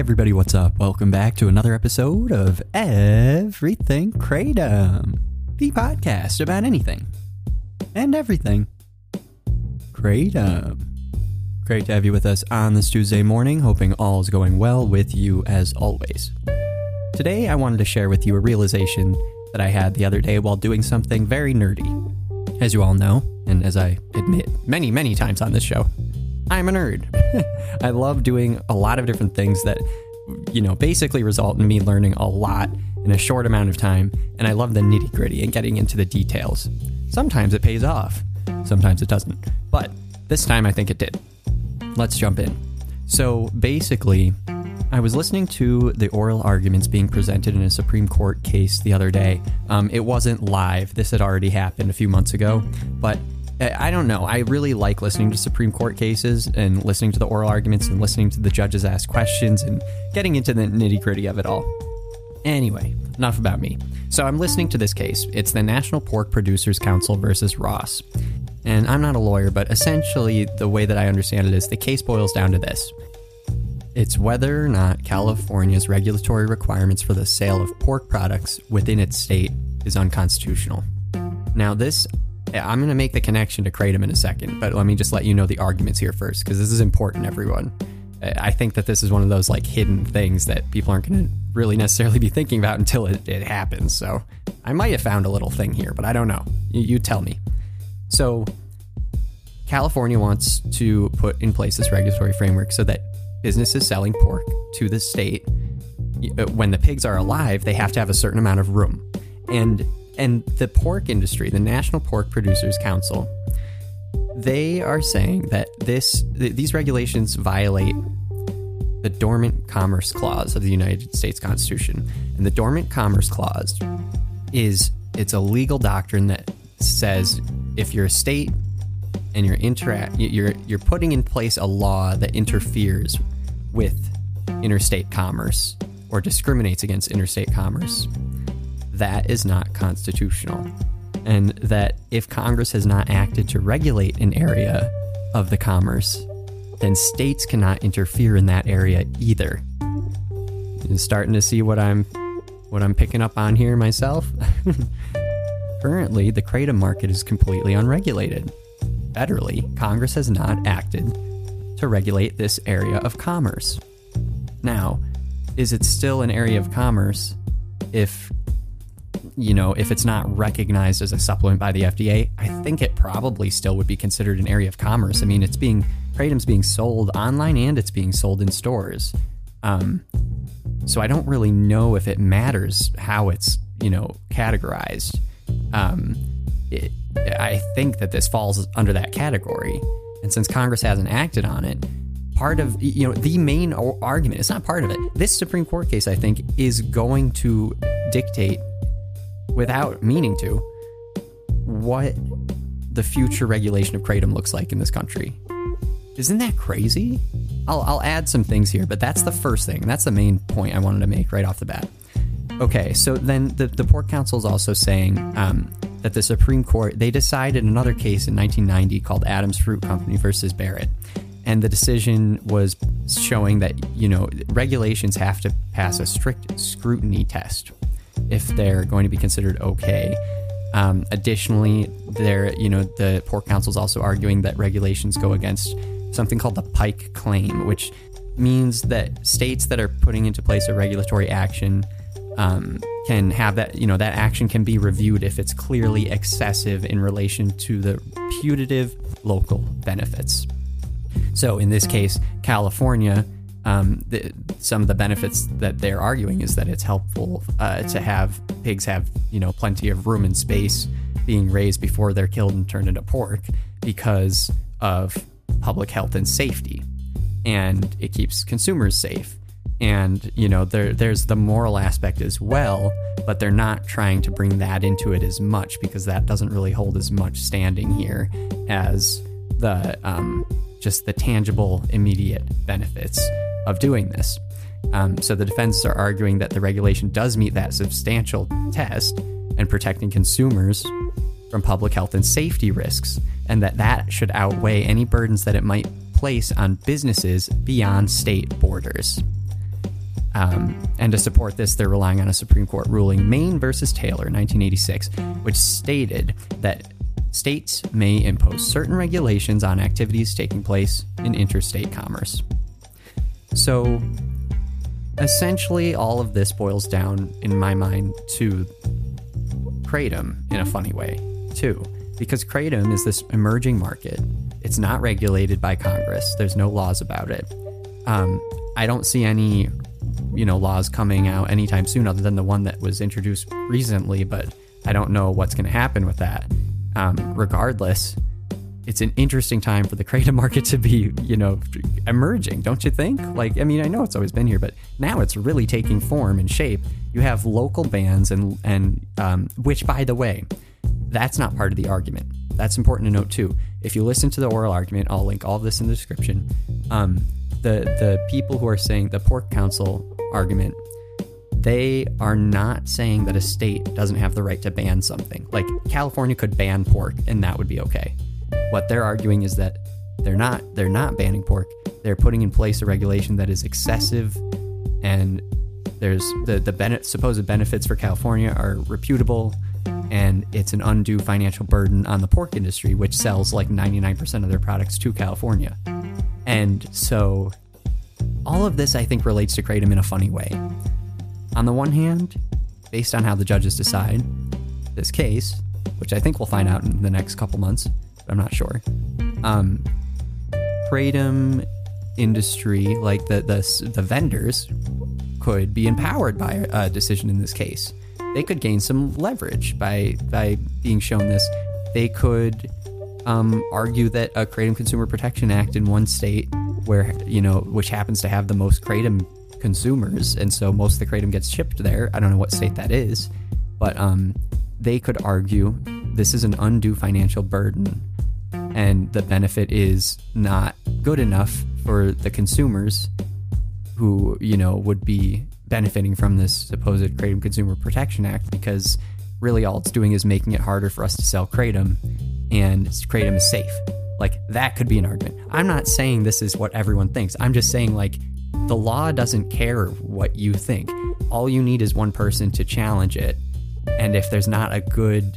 Everybody, what's up? Welcome back to another episode of Everything Kratom, the podcast about anything and everything. Kratom. Great to have you with us on this Tuesday morning, hoping all is going well with you as always. Today, I wanted to share with you a realization that I had the other day while doing something very nerdy. As you all know, and as I admit many, many times on this show, I'm a nerd. I love doing a lot of different things that, you know, basically result in me learning a lot in a short amount of time, and I love the nitty gritty and getting into the details. Sometimes it pays off, sometimes it doesn't. But this time I think it did. Let's jump in. So basically, I was listening to the oral arguments being presented in a Supreme Court case the other day. Um, it wasn't live, this had already happened a few months ago, but Uh, I don't know. I really like listening to Supreme Court cases and listening to the oral arguments and listening to the judges ask questions and getting into the nitty gritty of it all. Anyway, enough about me. So I'm listening to this case. It's the National Pork Producers Council versus Ross. And I'm not a lawyer, but essentially, the way that I understand it is the case boils down to this it's whether or not California's regulatory requirements for the sale of pork products within its state is unconstitutional. Now, this I'm going to make the connection to Kratom in a second, but let me just let you know the arguments here first, because this is important, everyone. I think that this is one of those like hidden things that people aren't going to really necessarily be thinking about until it, it, happens. So I might have found a little thing here, but I don't know. You, you tell me. So California wants to put in place this regulatory framework so that businesses selling pork to the state, uh, when the pigs are alive, they have to have a certain amount of room. And and the pork industry, the National Pork Producers Council, they are saying that this th- these regulations violate the Dormant Commerce Clause of the United States Constitution. And the Dormant Commerce Clause is it's a legal doctrine that says if you're a state and you're interact you're you're putting in place a law that interferes with interstate commerce or discriminates against interstate commerce that is not constitutional. And that if Congress has not acted to regulate an area of the commerce, then states cannot interfere in that area either. And starting to see what I'm what I'm picking up on here myself. Currently, the kratom market is completely unregulated. Federally, Congress has not acted to regulate this area of commerce. Now, is it still an area of commerce if you know, if it's not recognized as a supplement by the FDA, I think it probably still would be considered an area of commerce. I mean, it's being kratom's being sold online and it's being sold in stores. Um, so I don't really know if it matters how it's you know categorized. Um, it, I think that this falls under that category, and since Congress hasn't acted on it, part of you know the main argument it's not part of it. This Supreme Court case, I think, is going to dictate without meaning to, what the future regulation of kratom looks like in this country. Isn't that crazy? I'll, I'll add some things here, but that's the first thing. That's the main point I wanted to make right off the bat. Okay, so then the, the Pork Council is also saying um, that the Supreme Court, they decided another case in 1990 called Adams Fruit Company versus Barrett. And the decision was showing that, you know, regulations have to pass a strict scrutiny test if they're going to be considered okay. Um, additionally, there, you know, the Pork Council is also arguing that regulations go against something called the Pike Claim, which means that states that are putting into place a regulatory action um, can have that, you know, that action can be reviewed if it's clearly excessive in relation to the putative local benefits. So in this case, California um, the, some of the benefits that they're arguing is that it's helpful uh, to have pigs have you know plenty of room and space being raised before they're killed and turned into pork because of public health and safety, and it keeps consumers safe. And you know, there there's the moral aspect as well, but they're not trying to bring that into it as much because that doesn't really hold as much standing here as the um, just the tangible, immediate benefits of doing this. Um, so the defense are arguing that the regulation does meet that substantial test and protecting consumers from public health and safety risks, and that that should outweigh any burdens that it might place on businesses beyond state borders. Um, and to support this, they're relying on a Supreme Court ruling, Maine versus Taylor, 1986, which stated that states may impose certain regulations on activities taking place in interstate commerce. So, essentially, all of this boils down, in my mind, to Kratom in a funny way, too. Because Kratom is this emerging market. It's not regulated by Congress, there's no laws about it. Um, I don't see any you know laws coming out anytime soon other than the one that was introduced recently but i don't know what's going to happen with that um, regardless it's an interesting time for the kratom market to be you know emerging don't you think? Like i mean i know it's always been here but now it's really taking form and shape. You have local bans and and um, which by the way that's not part of the argument. That's important to note too. If you listen to the oral argument i'll link all this in the description. Um, the the people who are saying the pork council argument they are not saying that a state doesn't have the right to ban something. Like California could ban pork and that would be okay. What they're arguing is that they're not they're not banning pork. They're putting in place a regulation that is excessive and there's the the bene- supposed benefits for California are reputable and it's an undue financial burden on the pork industry which sells like 99% of their products to California. And so all of this I think relates to Kratom in a funny way. On the one hand, based on how the judges decide this case, which I think we'll find out in the next couple months, I'm not sure. Um, kratom industry, like the, the the vendors, could be empowered by a decision in this case. They could gain some leverage by by being shown this. They could um, argue that a Kratom Consumer Protection Act in one state, where you know, which happens to have the most kratom consumers, and so most of the kratom gets shipped there. I don't know what state that is, but um, they could argue this is an undue financial burden, and the benefit is not good enough for the consumers who you know would be benefiting from this supposed Kratom Consumer Protection Act because really all it's doing is making it harder for us to sell kratom and kratom is safe. Like that could be an argument. I'm not saying this is what everyone thinks. I'm just saying like the law doesn't care what you think. All you need is one person to challenge it. And if there's not a good,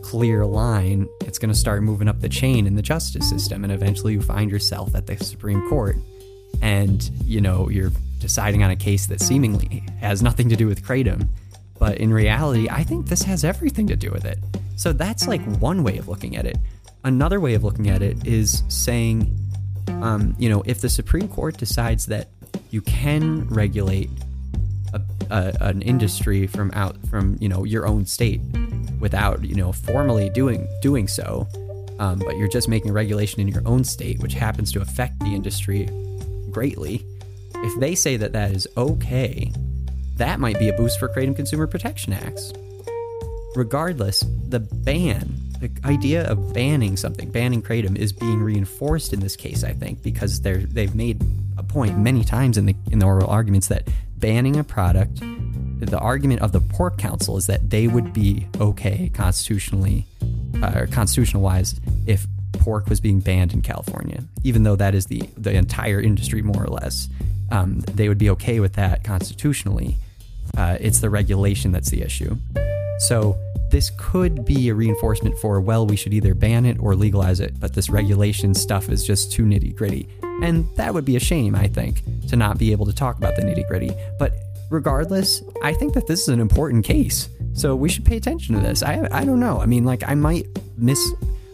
clear line, it's going to start moving up the chain in the justice system. And eventually you find yourself at the Supreme Court and, you know, you're deciding on a case that seemingly has nothing to do with Kratom. But in reality, I think this has everything to do with it. So that's like one way of looking at it. Another way of looking at it is saying, um, you know, if the Supreme Court decides that you can regulate a, an industry from out from you know your own state without you know formally doing doing so, um, but you're just making regulation in your own state, which happens to affect the industry greatly. If they say that that is okay, that might be a boost for Kratom Consumer Protection Acts. Regardless, the ban, the idea of banning something, banning kratom, is being reinforced in this case. I think because they're they've made a point many times in the in the oral arguments that banning a product, the argument of the Pork Council is that they would be okay constitutionally uh, or constitutional wise if pork was being banned in California, even though that is the the entire industry more or less. Um, they would be okay with that constitutionally. Uh, it's the regulation that's the issue. So this could be a reinforcement for, well, we should either ban it or legalize it, but this regulation stuff is just too nitty gritty. And that would be a shame, I think, to not be able to talk about the nitty gritty. But regardless, I think that this is an important case. So we should pay attention to this. I, I don't know. I mean, like, I might miss,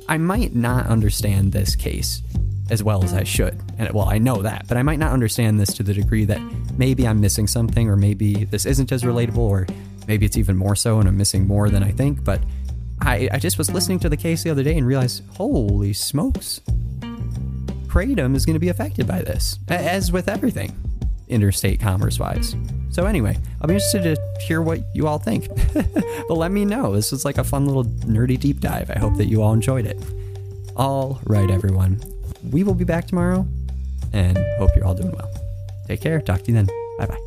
I might not understand this case as well as I should. And well, I know that, but I might not understand this to the degree that maybe I'm missing something, or maybe this isn't as relatable, or maybe it's even more so and I'm missing more than I think. But I, I just was listening to the case the other day and realized, holy smokes, Kratom is going to be affected by this, as with everything interstate commerce wise. So, anyway, I'll be interested to hear what you all think. but let me know. This was like a fun little nerdy deep dive. I hope that you all enjoyed it. All right, everyone. We will be back tomorrow and hope you're all doing well. Take care. Talk to you then. Bye bye.